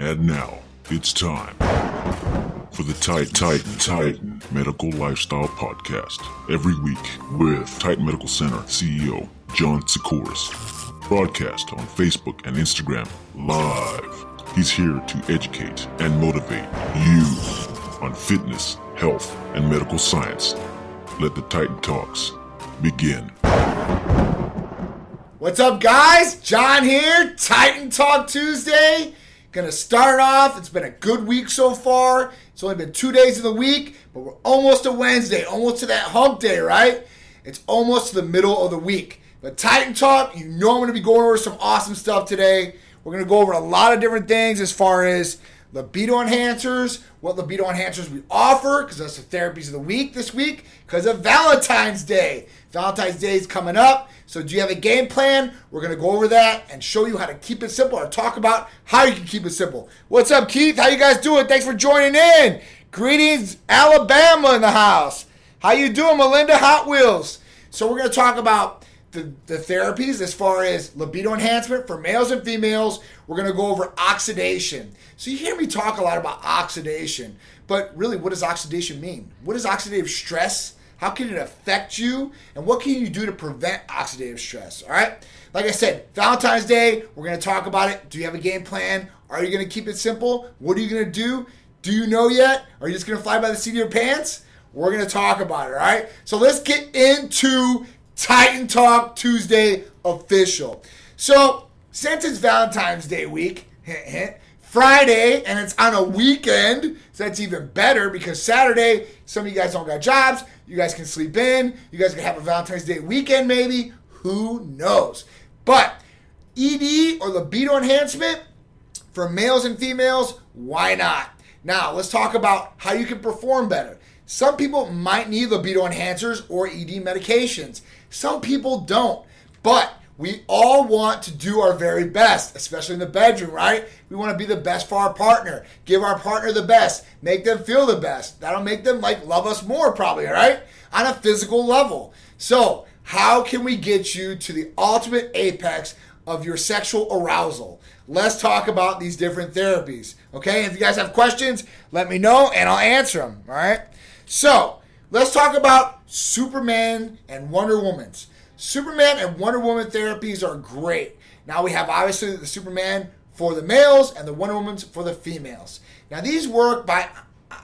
And now, it's time for the Tight Titan Titan Medical Lifestyle Podcast. Every week with Titan Medical Center CEO John Sikoris. Broadcast on Facebook and Instagram live. He's here to educate and motivate you on fitness, health, and medical science. Let the Titan Talks begin. What's up, guys? John here, Titan Talk Tuesday. Gonna start off. It's been a good week so far. It's only been two days of the week, but we're almost to Wednesday, almost to that hump day, right? It's almost to the middle of the week. But Titan Talk, you know I'm gonna be going over some awesome stuff today. We're gonna go over a lot of different things as far as libido enhancers, what libido enhancers we offer, because that's the therapies of the week this week, because of Valentine's Day. Valentine's Day is coming up. So, do you have a game plan? We're going to go over that and show you how to keep it simple or talk about how you can keep it simple. What's up, Keith? How you guys doing? Thanks for joining in. Greetings, Alabama in the house. How you doing, Melinda Hot Wheels? So, we're going to talk about the, the therapies as far as libido enhancement for males and females. We're going to go over oxidation. So, you hear me talk a lot about oxidation, but really, what does oxidation mean? What is oxidative stress? How can it affect you? And what can you do to prevent oxidative stress? All right. Like I said, Valentine's Day, we're going to talk about it. Do you have a game plan? Are you going to keep it simple? What are you going to do? Do you know yet? Are you just going to fly by the seat of your pants? We're going to talk about it, all right? So let's get into Titan Talk Tuesday official. So, since it's Valentine's Day week, hint, hint, Friday, and it's on a weekend, so that's even better because Saturday, some of you guys don't got jobs. You guys can sleep in. You guys can have a Valentine's Day weekend, maybe. Who knows? But ED or libido enhancement for males and females, why not? Now, let's talk about how you can perform better. Some people might need libido enhancers or ED medications. Some people don't. But we all want to do our very best, especially in the bedroom, right? We want to be the best for our partner, give our partner the best, make them feel the best. That'll make them like love us more, probably, right? On a physical level. So, how can we get you to the ultimate apex of your sexual arousal? Let's talk about these different therapies. Okay, if you guys have questions, let me know and I'll answer them. All right. So, let's talk about Superman and Wonder Woman's. Superman and Wonder Woman therapies are great. Now we have obviously the Superman for the males and the Wonder Woman's for the females. Now these work by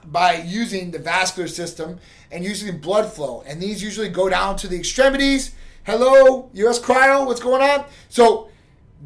by using the vascular system and using blood flow, and these usually go down to the extremities. Hello, US Cryo, what's going on? So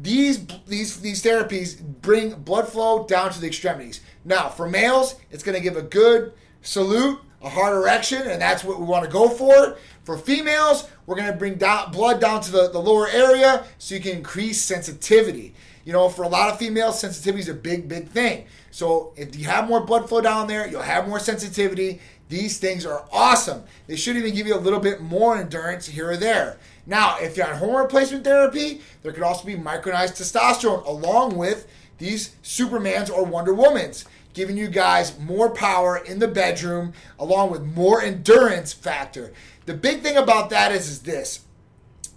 these these these therapies bring blood flow down to the extremities. Now for males, it's going to give a good salute, a hard erection, and that's what we want to go for. For females, we're going to bring down, blood down to the, the lower area so you can increase sensitivity. You know, for a lot of females, sensitivity is a big, big thing. So if you have more blood flow down there, you'll have more sensitivity. These things are awesome. They should even give you a little bit more endurance here or there. Now, if you're on hormone replacement therapy, there could also be micronized testosterone along with these Supermans or Wonder Womans giving you guys more power in the bedroom along with more endurance factor. The big thing about that is, is this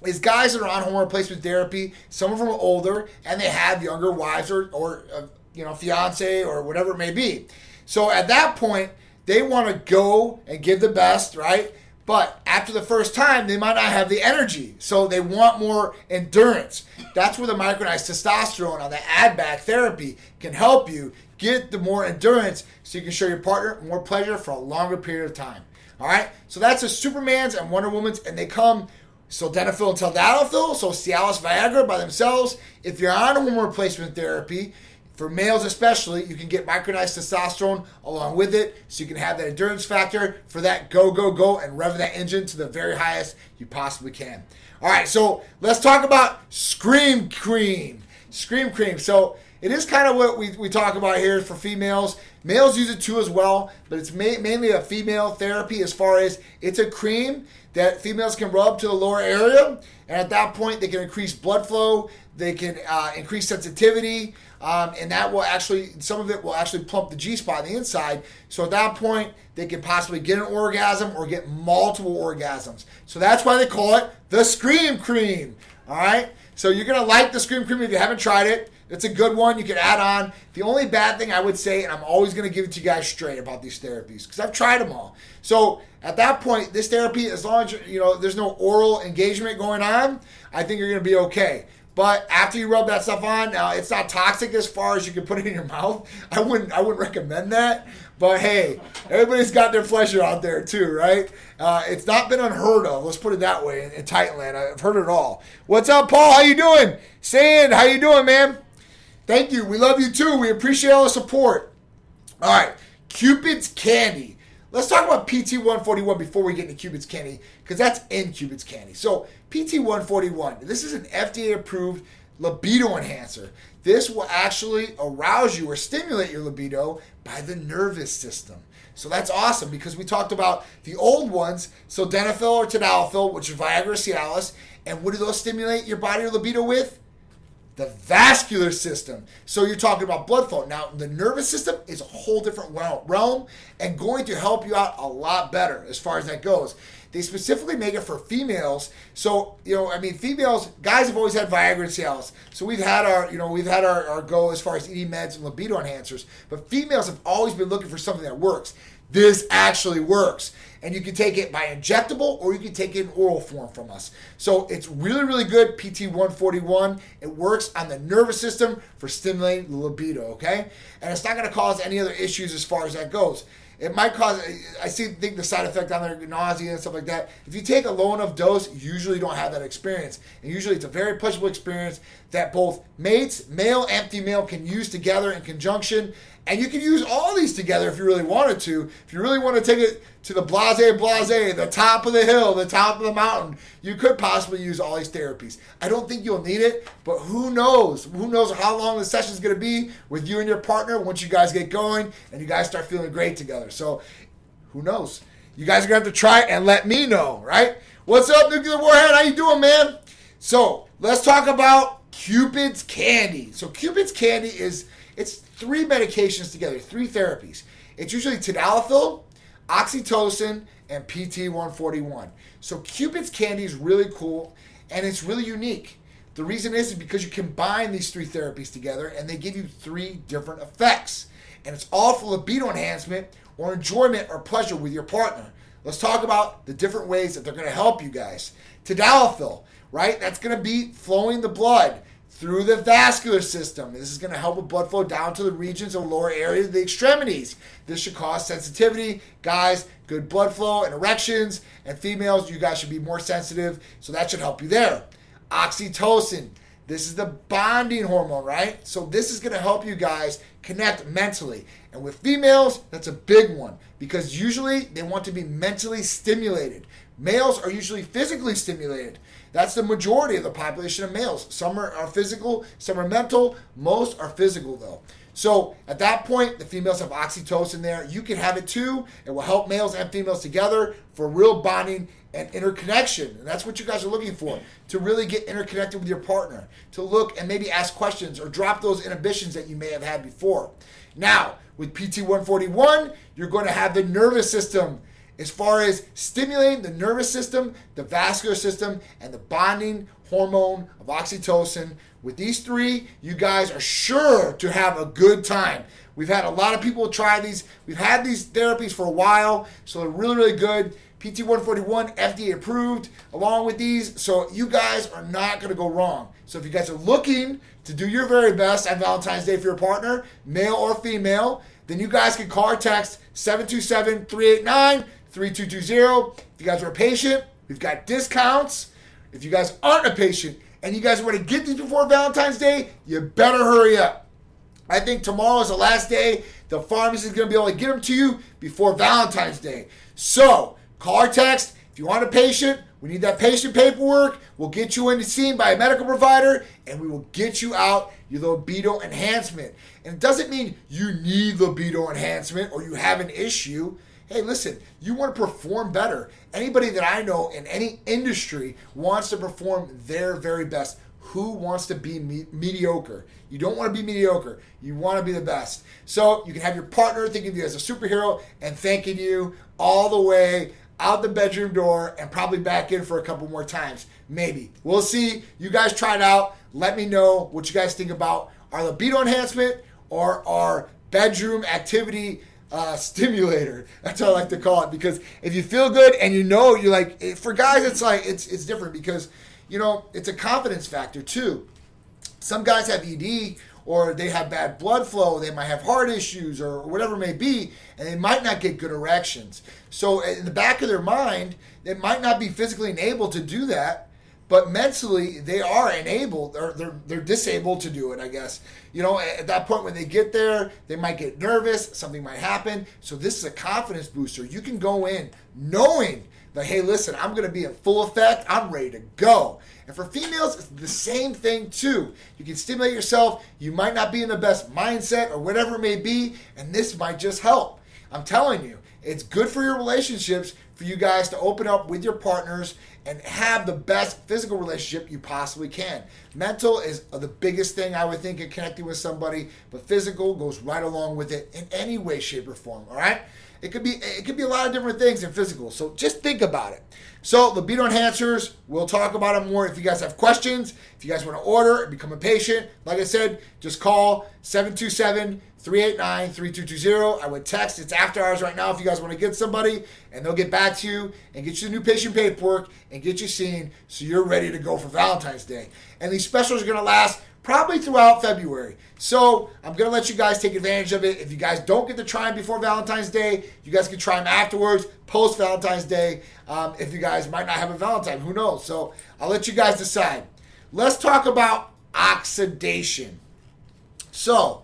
is guys that are on hormone replacement therapy, some of them are older and they have younger wives or, or uh, you know, fiance or whatever it may be. So at that point, they want to go and give the best, right? But after the first time, they might not have the energy. So they want more endurance. That's where the micronized testosterone on the add back therapy can help you get the more endurance so you can show your partner more pleasure for a longer period of time. All right, so that's the Superman's and Wonder Woman's, and they come sildenafil and tadalafil, so Cialis, Viagra by themselves. If you're on hormone replacement therapy, for males especially, you can get micronized testosterone along with it, so you can have that endurance factor for that go, go, go, and rev that engine to the very highest you possibly can. All right, so let's talk about Scream Cream. Scream Cream. So it is kind of what we, we talk about here for females. Males use it too as well, but it's ma- mainly a female therapy as far as it's a cream that females can rub to the lower area. And at that point, they can increase blood flow, they can uh, increase sensitivity, um, and that will actually, some of it will actually plump the G spot on the inside. So at that point, they can possibly get an orgasm or get multiple orgasms. So that's why they call it the Scream Cream. All right? So you're to like the Scream Cream if you haven't tried it. It's a good one. You can add on. The only bad thing I would say, and I'm always going to give it to you guys straight about these therapies because I've tried them all. So at that point, this therapy, as long as you know there's no oral engagement going on, I think you're going to be okay. But after you rub that stuff on, now it's not toxic as far as you can put it in your mouth. I wouldn't I wouldn't recommend that. But hey, everybody's got their pleasure out there too, right? Uh, it's not been unheard of. Let's put it that way in, in Titanland. I've heard it all. What's up, Paul? How you doing? Sand, how you doing, man? Thank you. We love you too. We appreciate all the support. All right, Cupid's Candy. Let's talk about PT141 before we get into Cupid's Candy, because that's in Cupid's Candy. So, PT141, this is an FDA approved libido enhancer. This will actually arouse you or stimulate your libido by the nervous system. So that's awesome because we talked about the old ones, Sildenafil or Tadalafil, which is Viagra Cialis, and what do those stimulate your body or libido with? The vascular system. So you're talking about blood flow. Now, the nervous system is a whole different realm and going to help you out a lot better as far as that goes. They specifically make it for females. So, you know, I mean, females, guys have always had Viagra Cialis. So we've had our, you know, we've had our, our go as far as ED meds and libido enhancers. But females have always been looking for something that works. This actually works and you can take it by injectable or you can take it in oral form from us. So it's really, really good. PT141. It works on the nervous system for stimulating the libido, okay? And it's not to cause any other issues as far as that goes. It might cause, I see, think the side effect on there, nausea and stuff like that. If you take a low enough dose, you usually don't have that experience. And usually it's a very pleasurable experience that both mates, male and female, can use together in conjunction and you can use all these together if you really wanted to. If you really want to take it to the blase blase, the top of the hill, the top of the mountain, you could possibly use all these therapies. I don't think you'll need it, but who knows? Who knows how long the session is going to be with you and your partner once you guys get going and you guys start feeling great together. So, who knows? You guys are going to have to try it and let me know, right? What's up, Nuclear Warhead? How you doing, man? So, let's talk about Cupid's Candy. So, Cupid's Candy is it's three medications together, three therapies. It's usually tadalafil, oxytocin, and PT141. So Cupid's candy is really cool and it's really unique. The reason is because you combine these three therapies together and they give you three different effects. And it's all for libido enhancement or enjoyment or pleasure with your partner. Let's talk about the different ways that they're going to help you guys. Tadalafil, right? That's going to be flowing the blood through the vascular system. This is going to help with blood flow down to the regions of lower areas of the extremities. This should cause sensitivity. Guys, good blood flow and erections. And females, you guys should be more sensitive. So that should help you there. Oxytocin. This is the bonding hormone, right? So this is going to help you guys connect mentally. And with females, that's a big one because usually they want to be mentally stimulated. Males are usually physically stimulated. That's the majority of the population of males. Some are, are physical, some are mental. Most are physical, though. So at that point, the females have oxytocin there. You can have it too. It will help males and females together for real bonding and interconnection. And that's what you guys are looking for to really get interconnected with your partner, to look and maybe ask questions or drop those inhibitions that you may have had before. Now, with PT 141, you're going to have the nervous system as far as stimulating the nervous system, the vascular system, and the bonding hormone of oxytocin. With these three, you guys are sure to have a good time. We've had a lot of people try these. We've had these therapies for a while, so they're really, really good. PT141 FDA approved along with these, so you guys are not going to go wrong. So if you guys are looking to do your very best on Valentine's Day for your partner, male or female, then you guys can call text 727 389 3220. If you guys are a patient, we've got discounts. If you guys aren't a patient and you guys want to get these before Valentine's Day, you better hurry up. I think tomorrow is the last day the pharmacy is going to be able to get them to you before Valentine's Day. So, call or text. If you want a patient, we need that patient paperwork. We'll get you in seen by a medical provider and we will get you out your libido enhancement. And it doesn't mean you need libido enhancement or you have an issue hey, listen, you want to perform better. Anybody that I know in any industry wants to perform their very best. Who wants to be me- mediocre? You don't want to be mediocre. You want to be the best. So you can have your partner thinking of you as a superhero and thanking you all the way out the bedroom door and probably back in for a couple more times. Maybe. We'll see. You guys try it out. Let me know what you guys think about our libido enhancement or our bedroom activity uh, stimulator. That's what I like to call it because if you feel good and you know you're like for guys, it's like it's it's different because you know it's a confidence factor too. Some guys have ED or they have bad blood flow, they might have heart issues or whatever it may be, and they might not get good erections. So in the back of their mind, they might not be physically enabled to do that, but mentally they are enabled or they're, they're disabled to do it i guess. You know at that point when they get there they might get nervous something might happen. So this is a confidence booster. You can go in knowing that hey listen i'm going to be in full effect. I'm ready to go. And for females it's the same thing too. You can stimulate yourself. You might not be in the best mindset or whatever it may be and this might just help. I'm telling you it's good for your relationships for you guys to open up with your partners and have the best physical relationship you possibly can. Mental is the biggest thing I would think in connecting with somebody, but physical goes right along with it in any way, shape, or form. All right. It could be it could be a lot of different things in physical. So just think about it. So libido enhancers, we'll talk about them more if you guys have questions. If you guys want to order and become a patient, like I said, just call 727 389 3220. I would text. It's after hours right now if you guys want to get somebody, and they'll get back to you and get you the new patient paperwork and get you seen so you're ready to go for Valentine's Day. And these specials are going to last probably throughout February. So I'm going to let you guys take advantage of it. If you guys don't get to try them before Valentine's Day, you guys can try them afterwards, post Valentine's Day. Um, if you guys might not have a Valentine, who knows? So I'll let you guys decide. Let's talk about oxidation. So,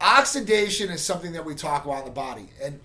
oxidation is something that we talk about in the body, and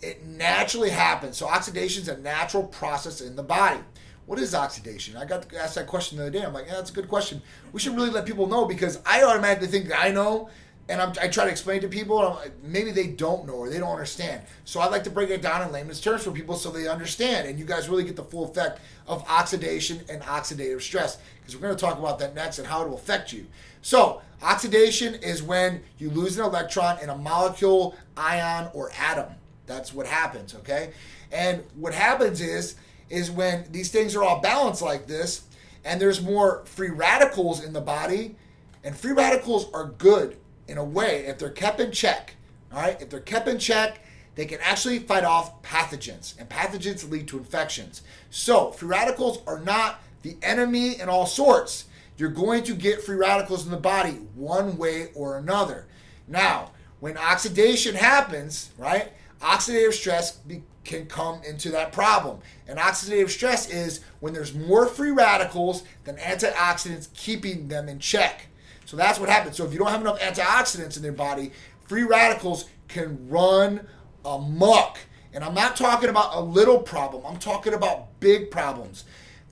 it naturally happens. So, oxidation is a natural process in the body. What is oxidation? I got asked that question the other day. I'm like, yeah, that's a good question. We should really let people know because I automatically think I know, and I'm, i try to explain to people, like, maybe they don't know or they don't understand. So I like to break it down in layman's terms for people so they understand, and you guys really get the full effect of oxidation and oxidative stress because we're going to talk about that next and how it will affect you. So oxidation is when you lose an electron in a molecule, ion, or atom. That's what happens. Okay, and what happens is is when these things are all balanced like this and there's more free radicals in the body and free radicals are good in a way if they're kept in check all right if they're kept in check they can actually fight off pathogens and pathogens lead to infections so free radicals are not the enemy in all sorts you're going to get free radicals in the body one way or another now when oxidation happens right oxidative stress be- can come into that problem. And oxidative stress is when there's more free radicals than antioxidants keeping them in check. So that's what happens. So if you don't have enough antioxidants in your body, free radicals can run amok. And I'm not talking about a little problem, I'm talking about big problems.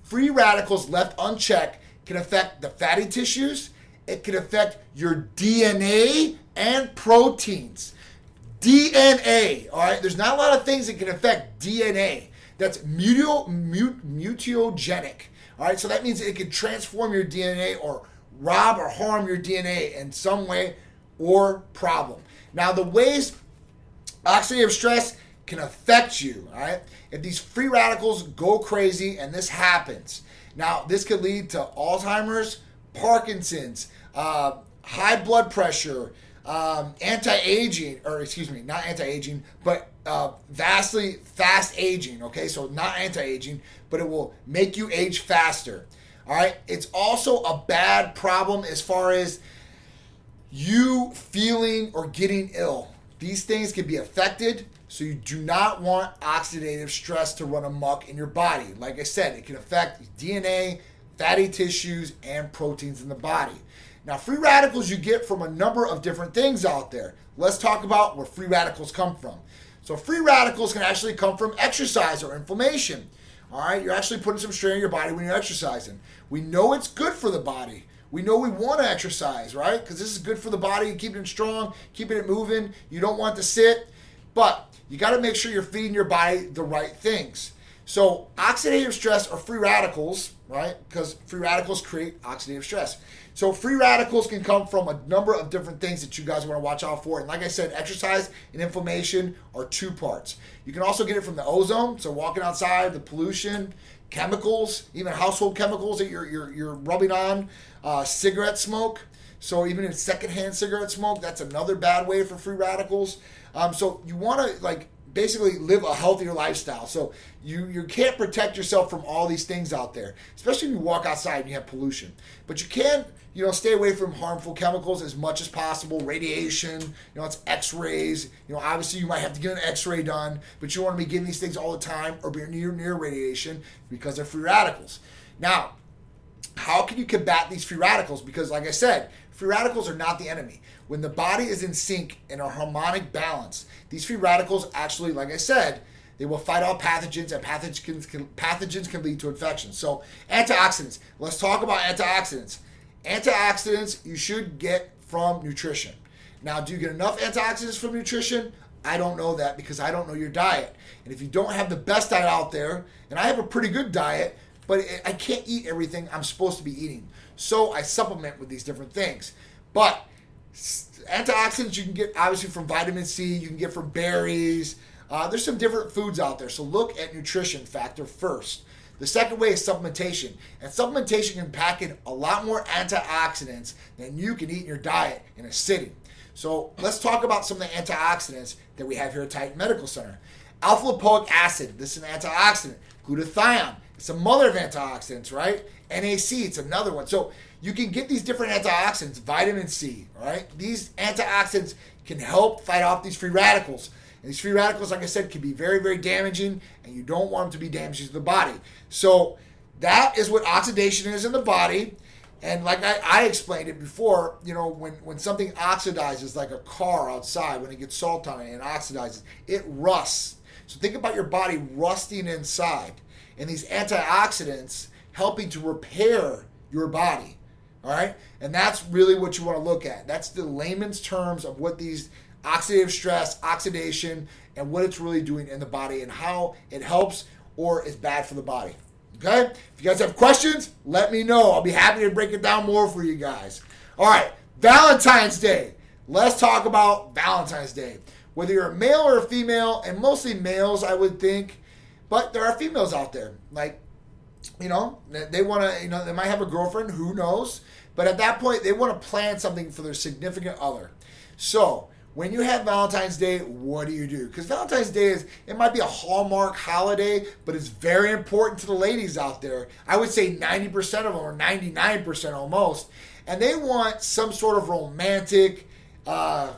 Free radicals left unchecked can affect the fatty tissues, it can affect your DNA and proteins. DNA, all right? There's not a lot of things that can affect DNA. That's mutio, mut, mutagenic, all right? So that means it can transform your DNA or rob or harm your DNA in some way or problem. Now, the ways oxidative stress can affect you, all right? If these free radicals go crazy and this happens, now this could lead to Alzheimer's, Parkinson's, uh, high blood pressure, um, anti-aging, or excuse me, not anti-aging, but uh, vastly fast aging. Okay, so not anti-aging, but it will make you age faster. All right, it's also a bad problem as far as you feeling or getting ill. These things can be affected, so you do not want oxidative stress to run amok in your body. Like I said, it can affect DNA, fatty tissues, and proteins in the body. Now, free radicals you get from a number of different things out there. Let's talk about where free radicals come from. So, free radicals can actually come from exercise or inflammation. All right, you're actually putting some strain on your body when you're exercising. We know it's good for the body. We know we want to exercise, right? Because this is good for the body, keeping it strong, keeping it moving. You don't want to sit, but you got to make sure you're feeding your body the right things. So, oxidative stress or free radicals, right? Because free radicals create oxidative stress. So free radicals can come from a number of different things that you guys want to watch out for. And like I said, exercise and inflammation are two parts. You can also get it from the ozone, so walking outside, the pollution, chemicals, even household chemicals that you're, you're, you're rubbing on, uh, cigarette smoke. So even in secondhand cigarette smoke, that's another bad way for free radicals. Um, so you want to like basically live a healthier lifestyle. So you you can't protect yourself from all these things out there, especially when you walk outside and you have pollution. But you can you know stay away from harmful chemicals as much as possible. Radiation, you know, it's X-rays. You know, obviously you might have to get an X-ray done, but you want to be getting these things all the time or be near near radiation because they're free radicals. Now, how can you combat these free radicals? Because, like I said, free radicals are not the enemy. When the body is in sync in a harmonic balance, these free radicals actually, like I said, they will fight off pathogens, and pathogens can, pathogens can lead to infections. So, antioxidants. Let's talk about antioxidants. Antioxidants you should get from nutrition. Now, do you get enough antioxidants from nutrition? I don't know that because I don't know your diet. And if you don't have the best diet out there, and I have a pretty good diet, but I can't eat everything I'm supposed to be eating. So I supplement with these different things. But antioxidants you can get obviously from vitamin C, you can get from berries. Uh, there's some different foods out there. So look at nutrition factor first. The second way is supplementation. And supplementation can pack in a lot more antioxidants than you can eat in your diet in a sitting. So let's talk about some of the antioxidants that we have here at Titan Medical Center. Alpha lipoic acid, this is an antioxidant. Glutathione, it's a mother of antioxidants, right? NAC, it's another one. So you can get these different antioxidants, vitamin C, right? These antioxidants can help fight off these free radicals. And these free radicals, like I said, can be very, very damaging, and you don't want them to be damaging to the body. So that is what oxidation is in the body. And like I, I explained it before, you know, when, when something oxidizes, like a car outside, when it gets salt on it and oxidizes, it rusts. So think about your body rusting inside and these antioxidants helping to repair your body. All right? And that's really what you want to look at. That's the layman's terms of what these oxidative stress, oxidation, and what it's really doing in the body and how it helps or is bad for the body. Okay? If you guys have questions, let me know. I'll be happy to break it down more for you guys. All right, Valentine's Day. Let's talk about Valentine's Day. Whether you're a male or a female, and mostly males, I would think, but there are females out there, like, you know, they want to, you know, they might have a girlfriend, who knows? But at that point, they want to plan something for their significant other. So, when you have Valentine's Day, what do you do? Because Valentine's Day is, it might be a hallmark holiday, but it's very important to the ladies out there. I would say 90% of them, or 99% almost. And they want some sort of romantic, uh,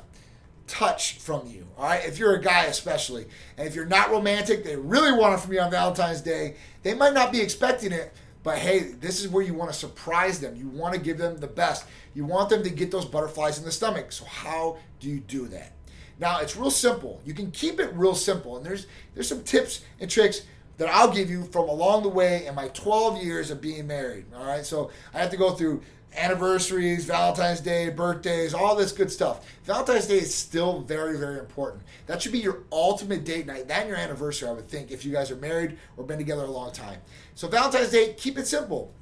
touch from you. All right, if you're a guy especially, and if you're not romantic, they really want it from you on Valentine's Day. They might not be expecting it, but hey, this is where you want to surprise them. You want to give them the best. You want them to get those butterflies in the stomach. So how do you do that? Now it's real simple. You can keep it real simple, and there's there's some tips and tricks that I'll give you from along the way in my 12 years of being married. All right, so I have to go through anniversaries, Valentine's Day, birthdays, all this good stuff. Valentine's Day is still very, very important. That should be your ultimate date night. That and your anniversary, I would think, if you guys are married or been together a long time. So Valentine's Day, keep it simple.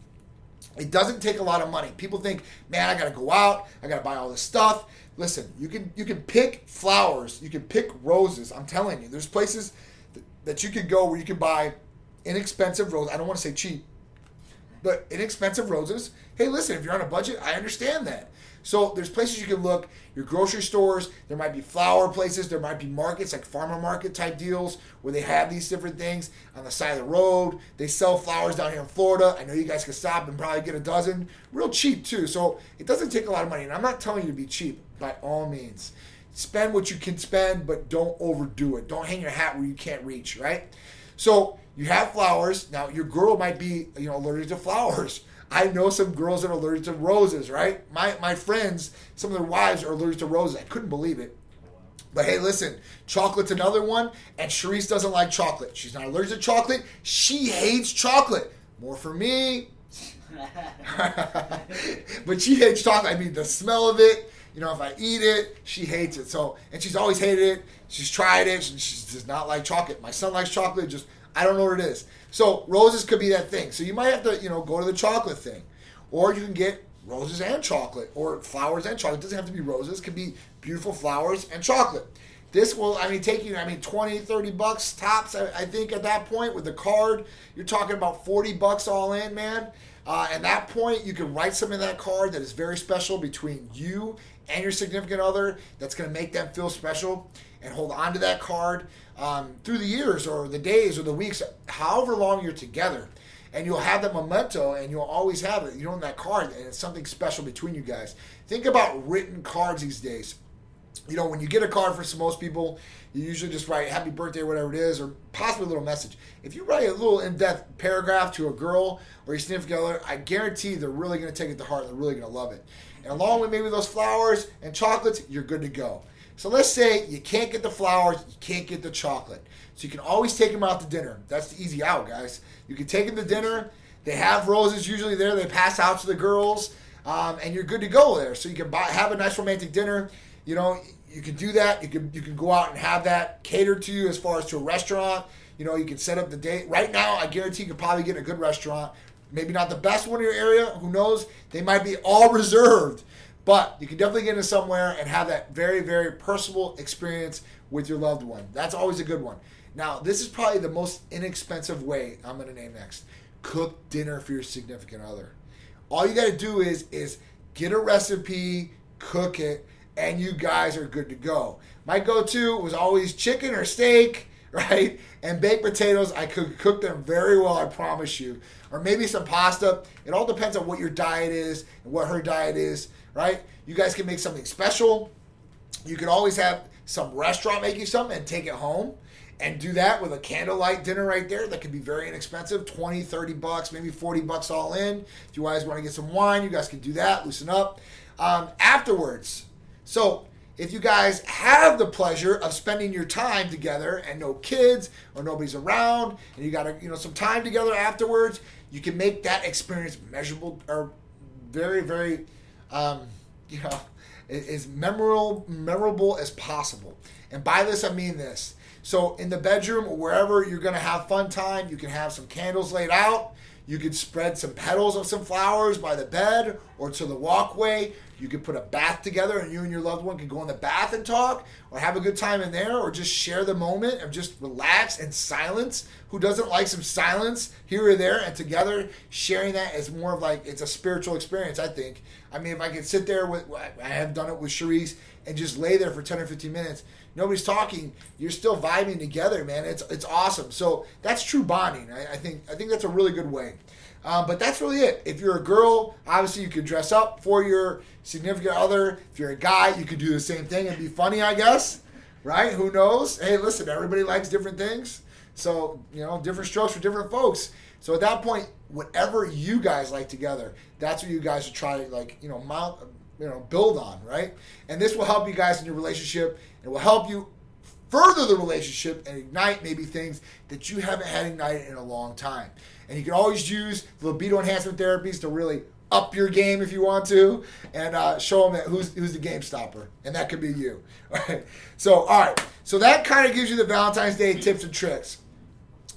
It doesn't take a lot of money. People think, man, I gotta go out, I gotta buy all this stuff. Listen, you can you can pick flowers, you can pick roses. I'm telling you, there's places that you can go where you can buy inexpensive roses. I don't want to say cheap, but inexpensive roses hey, listen, if you're on a budget, I understand that. So there's places you can look, your grocery stores, there might be flower places, there might be markets like farmer market type deals where they have these different things on the side of the road. They sell flowers down here in Florida. I know you guys can stop and probably get a dozen, real cheap too. So it doesn't take a lot of money. And I'm not telling you to be cheap by all means. Spend what you can spend, but don't overdo it. Don't hang your hat where you can't reach, right? So you have flowers. Now your girl might be, you know, allergic to flowers. I know some girls that are allergic to roses, right? My my friends, some of their wives are allergic to roses. I couldn't believe it. But hey, listen, chocolate's another one, and Cherise doesn't like chocolate. She's not allergic to chocolate. She hates chocolate. More for me. but she hates chocolate. I mean, the smell of it. You know, if I eat it, she hates it. So, and she's always hated it. She's tried it. She, does not like chocolate. My son likes chocolate. Just I don't know what it is. So roses could be that thing. So you might have to, you know, go to the chocolate thing. Or you can get roses and chocolate or flowers and chocolate. It doesn't have to be roses. It could be beautiful flowers and chocolate. This will, I mean, take you, I mean, 20, 30 bucks tops, I, I think, at that point with the card. You're talking about 40 bucks all in, man. Uh, at that point, you can write something in that card that is very special between you and your significant other that's going to make them feel special and hold on to that card um, through the years or the days or the weeks, however long you're together. And you'll have that memento and you'll always have it, you know, in that card, and it's something special between you guys. Think about written cards these days. You know, when you get a card for most people, you usually just write happy birthday or whatever it is, or possibly a little message. If you write a little in depth paragraph to a girl or your significant other, I guarantee they're really going to take it to heart they're really going to love it. And along with maybe those flowers and chocolates, you're good to go. So let's say you can't get the flowers, you can't get the chocolate. So you can always take them out to dinner. That's the easy out, guys. You can take them to dinner. They have roses usually there. They pass out to the girls, um, and you're good to go there. So you can buy, have a nice romantic dinner. You know, you can do that. You can you can go out and have that catered to you as far as to a restaurant. You know, you can set up the date. Right now, I guarantee you can probably get a good restaurant. Maybe not the best one in your area. Who knows? They might be all reserved. But you can definitely get in somewhere and have that very, very personal experience with your loved one. That's always a good one. Now, this is probably the most inexpensive way I'm going to name next. Cook dinner for your significant other. All you got to do is is get a recipe, cook it, and you guys are good to go. My go-to was always chicken or steak, right? And baked potatoes. I could cook them very well, I promise you. Or maybe some pasta. It all depends on what your diet is and what her diet is, right? You guys can make something special. You can always have some restaurant make you something and take it home and do that with a candlelight dinner right there that could be very inexpensive 20 30 bucks maybe 40 bucks all in if you guys want to get some wine you guys can do that loosen up um, afterwards so if you guys have the pleasure of spending your time together and no kids or nobody's around and you got you know some time together afterwards you can make that experience measurable or very very um, you know as memorable memorable as possible and by this i mean this so in the bedroom or wherever you're going to have fun time, you can have some candles laid out. You could spread some petals of some flowers by the bed or to the walkway. You could put a bath together and you and your loved one could go in the bath and talk or have a good time in there or just share the moment of just relax and silence. Who doesn't like some silence here or there and together sharing that is more of like it's a spiritual experience, I think. I mean, if I could sit there with, I have done it with Cherise and just lay there for 10 or 15 minutes nobody's talking, you're still vibing together, man. It's it's awesome. So that's true bonding. I, I think I think that's a really good way. Um, but that's really it. If you're a girl, obviously you could dress up for your significant other. If you're a guy, you could do the same thing and be funny, I guess. Right? Who knows? Hey, listen, everybody likes different things. So, you know, different strokes for different folks. So at that point, whatever you guys like together, that's what you guys should try to like, you know, mount you know, build on, right? And this will help you guys in your relationship. It will help you further the relationship and ignite maybe things that you haven't had ignited in a long time. And you can always use libido enhancement therapies to really up your game if you want to, and uh, show them that who's who's the game stopper, and that could be you. All right. So all right. So that kind of gives you the Valentine's Day tips and tricks.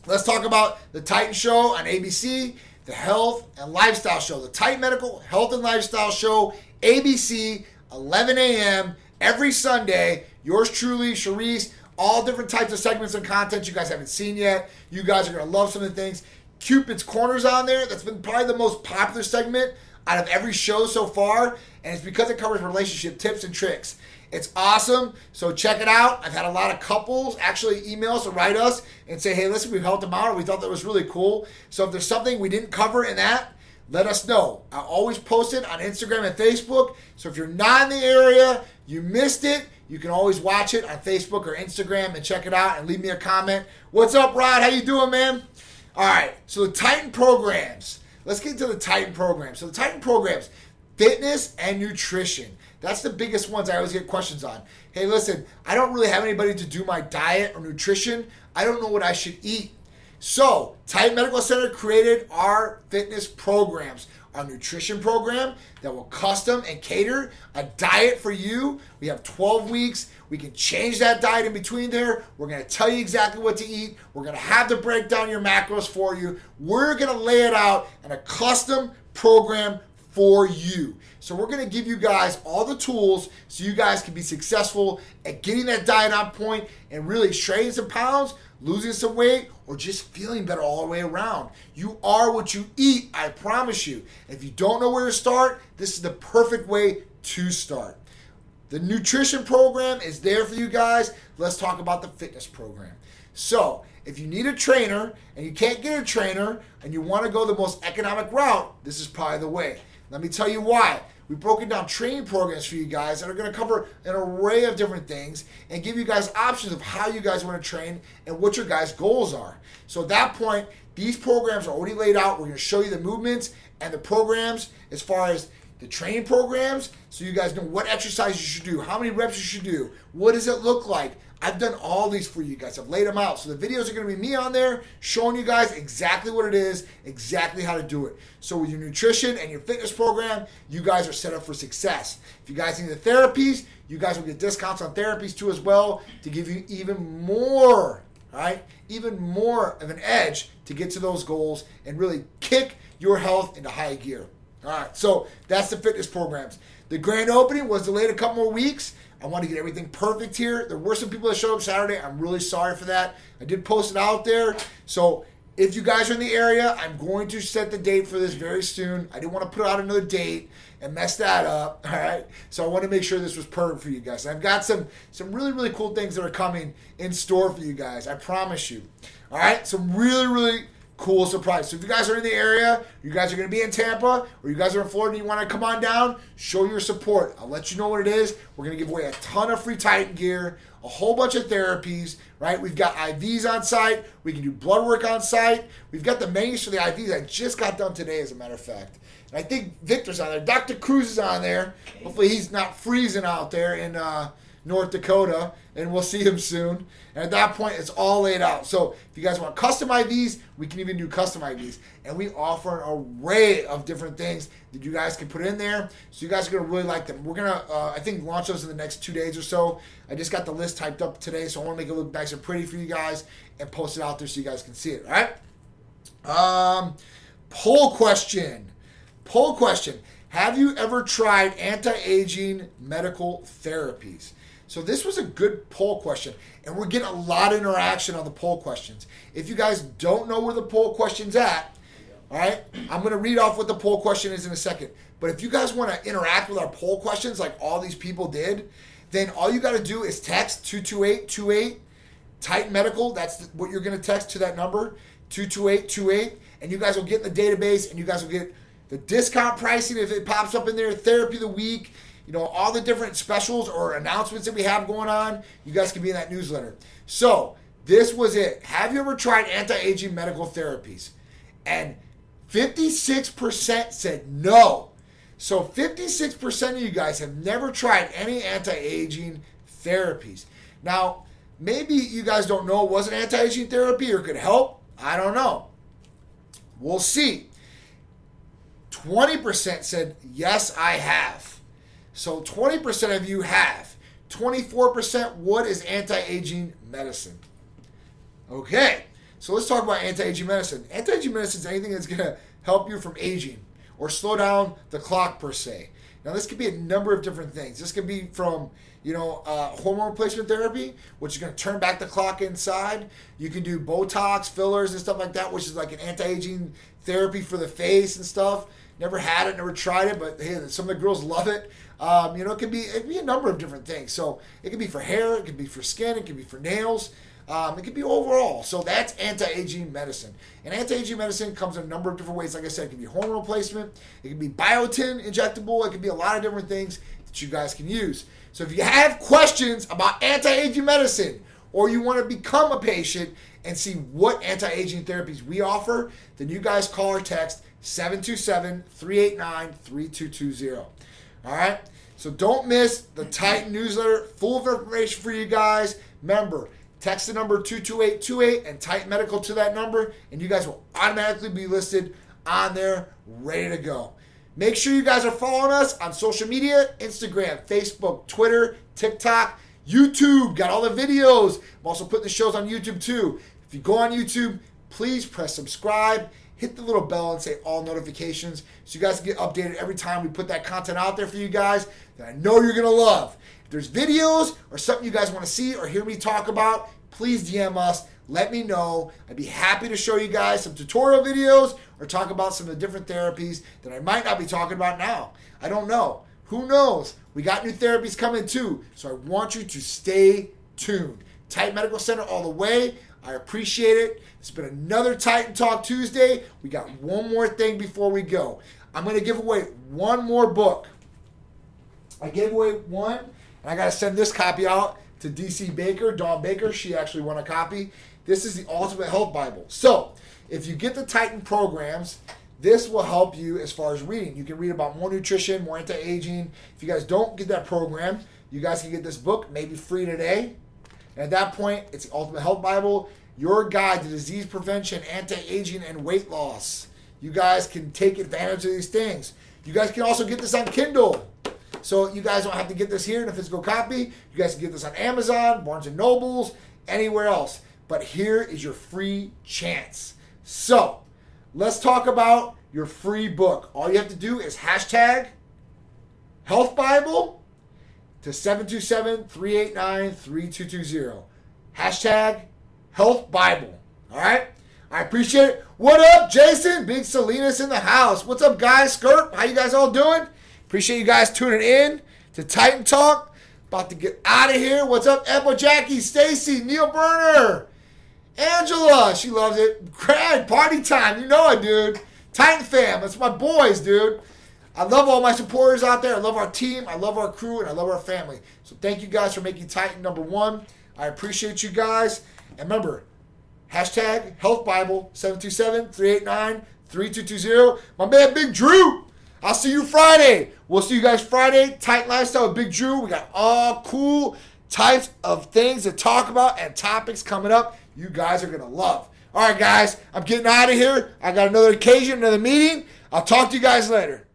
Let's talk about the Titan Show on ABC, the Health and Lifestyle Show, the Titan Medical Health and Lifestyle Show ABC, 11 a.m. every Sunday. Yours truly, Cherise. All different types of segments and content you guys haven't seen yet. You guys are gonna love some of the things. Cupid's Corners on there. That's been probably the most popular segment out of every show so far, and it's because it covers relationship tips and tricks. It's awesome, so check it out. I've had a lot of couples actually email us or write us and say, "Hey, listen, we've helped them out. We thought that was really cool." So if there's something we didn't cover in that, let us know. I always post it on Instagram and Facebook. So if you're not in the area, you missed it, you can always watch it on Facebook or Instagram and check it out and leave me a comment. What's up, Rod? How you doing, man? All right. So the Titan programs. Let's get into the Titan programs. So the Titan programs, fitness and nutrition. That's the biggest ones I always get questions on. Hey, listen, I don't really have anybody to do my diet or nutrition. I don't know what I should eat. So, Titan Medical Center created our fitness programs, our nutrition program that will custom and cater a diet for you. We have 12 weeks. We can change that diet in between there. We're going to tell you exactly what to eat. We're going to have to break down your macros for you. We're going to lay it out in a custom program for you. So we're going to give you guys all the tools so you guys can be successful at getting that diet on point and really shredding some pounds, losing some weight, or just feeling better all the way around. You are what you eat, I promise you. If you don't know where to start, this is the perfect way to start. The nutrition program is there for you guys. Let's talk about the fitness program. So, if you need a trainer and you can't get a trainer and you want to go the most economic route, this is probably the way. Let me tell you why. We've broken down training programs for you guys that are going to cover an array of different things and give you guys options of how you guys want to train and what your guys' goals are. So at that point, these programs are already laid out. We're going to show you the movements and the programs as far as the training programs so you guys know what exercise you should do, how many reps you should do, what does it look like, I've done all these for you guys. I've laid them out. So the videos are going to be me on there showing you guys exactly what it is, exactly how to do it. So with your nutrition and your fitness program, you guys are set up for success. If you guys need the therapies, you guys will get discounts on therapies too as well to give you even more, right? Even more of an edge to get to those goals and really kick your health into high gear. All right, so that's the fitness programs. The grand opening was delayed a couple more weeks. I want to get everything perfect here. There were some people that showed up Saturday. I'm really sorry for that. I did post it out there. So if you guys are in the area, I'm going to set the date for this very soon. I didn't want to put out another date and mess that up. All right. So I want to make sure this was perfect for you guys. I've got some some really really cool things that are coming in store for you guys. I promise you. All right. Some really really cool surprise. So if you guys are in the area, you guys are going to be in Tampa, or you guys are in Florida and you want to come on down, show your support. I'll let you know what it is. We're going to give away a ton of free Titan gear, a whole bunch of therapies, right? We've got IVs on site. We can do blood work on site. We've got the menus for the IVs. I just got done today, as a matter of fact. And I think Victor's on there. Dr. Cruz is on there. Hopefully he's not freezing out there in uh, North Dakota, and we'll see him soon. And at that point, it's all laid out. So if you guys want custom IVs, we can even do custom IVs. And we offer an array of different things that you guys can put in there. So you guys are going to really like them. We're going to, uh, I think, launch those in the next two days or so. I just got the list typed up today, so I want to make it look nice and pretty for you guys and post it out there so you guys can see it. All right? Um, poll question. Poll question. Have you ever tried anti aging medical therapies? So this was a good poll question, and we're getting a lot of interaction on the poll questions. If you guys don't know where the poll question's at, all right, I'm to read off what the poll question is in a second. But if you guys want to interact with our poll questions like all these people did, then all you got to do is text 22828 Titan Medical. That's what you're to text to that number 22828, and you guys will get in the database, and you guys will get the discount pricing if it pops up in there, therapy of the week you know, all the different specials or announcements that we have going on, you guys can be in that newsletter. So, this was it. Have you ever tried anti aging medical therapies? And 56% said no. So, 56% of you guys have never tried any anti aging therapies. Now, maybe you guys don't know it was an anti aging therapy or could help. I don't know. We'll see. 20% said, yes, I have. So 20% of you have. 24% what is anti-aging medicine? Okay. So let's talk about anti-aging medicine. Anti-aging medicine is anything that's going to help you from aging or slow down the clock per se. Now this could be a number of different things. This could be from you know uh, hormone replacement therapy, which is going to turn back the clock inside. You can do Botox, fillers, and stuff like that, which is like an anti-aging therapy for the face and stuff. Never had it, never tried it, but hey, some of the girls love it. Um, you know, it could be it be a number of different things. So it could be for hair, it could be for skin, it could be for nails. Um, it could be overall. So that's anti-aging medicine. And anti-aging medicine comes in a number of different ways. Like I said, it can be hormone replacement, it can be biotin injectable, it can be a lot of different things that you guys can use. So if you have questions about anti-aging medicine or you want to become a patient and see what anti-aging therapies we offer, then you guys call or text 727-389-3220. All right. So don't miss the Titan newsletter, full of information for you guys. Remember, text the number 22828 and Titan Medical to that number, and you guys will automatically be listed on there, ready to go. Make sure you guys are following us on social media Instagram, Facebook, Twitter, TikTok, YouTube. Got all the videos. I'm also putting the shows on YouTube too. If you go on YouTube, please press subscribe hit the little bell and say all notifications so you guys can get updated every time we put that content out there for you guys that I know you're gonna love. If there's videos or something you guys want to see or hear me talk about, please DM us. Let me know. I'd be happy to show you guys some tutorial videos or talk about some of the different therapies that I might not be talking about now. I don't know. Who knows? We got new therapies coming too. So I want you to stay tuned. Tight Medical Center all the way. I appreciate it. It's been another Titan Talk Tuesday. We got one more thing before we go. I'm going to give away one more book. I gave away one, and I got to send this copy out to DC Baker, Dawn Baker. She actually won a copy. This is the Ultimate Health Bible. So, if you get the Titan programs, this will help you as far as reading. You can read about more nutrition, more anti aging. If you guys don't get that program, you guys can get this book, maybe free today. And at that point, it's the Ultimate Health Bible, your guide to disease prevention, anti aging, and weight loss. You guys can take advantage of these things. You guys can also get this on Kindle. So you guys don't have to get this here in a physical copy. You guys can get this on Amazon, Barnes and Nobles, anywhere else. But here is your free chance. So let's talk about your free book. All you have to do is hashtag Health Bible to 727-389-3220. Hashtag Health Bible. All right? I appreciate it. What up, Jason? Big Salinas in the house. What's up, guys? Skirt, how you guys all doing? Appreciate you guys tuning in to Titan Talk. About to get out of here. What's up, Apple Jackie, Stacy, Neil Burner, Angela? She loves it. Craig, party time. You know it, dude. Titan fam. That's my boys, dude. I love all my supporters out there. I love our team. I love our crew, and I love our family. So thank you guys for making Titan number one. I appreciate you guys. And remember, hashtag Health Bible 727-389-3220. My man Big Drew. I'll see you Friday. We'll see you guys Friday. Tight lifestyle with Big Drew. We got all cool types of things to talk about and topics coming up. You guys are gonna love. All right, guys. I'm getting out of here. I got another occasion, another meeting. I'll talk to you guys later.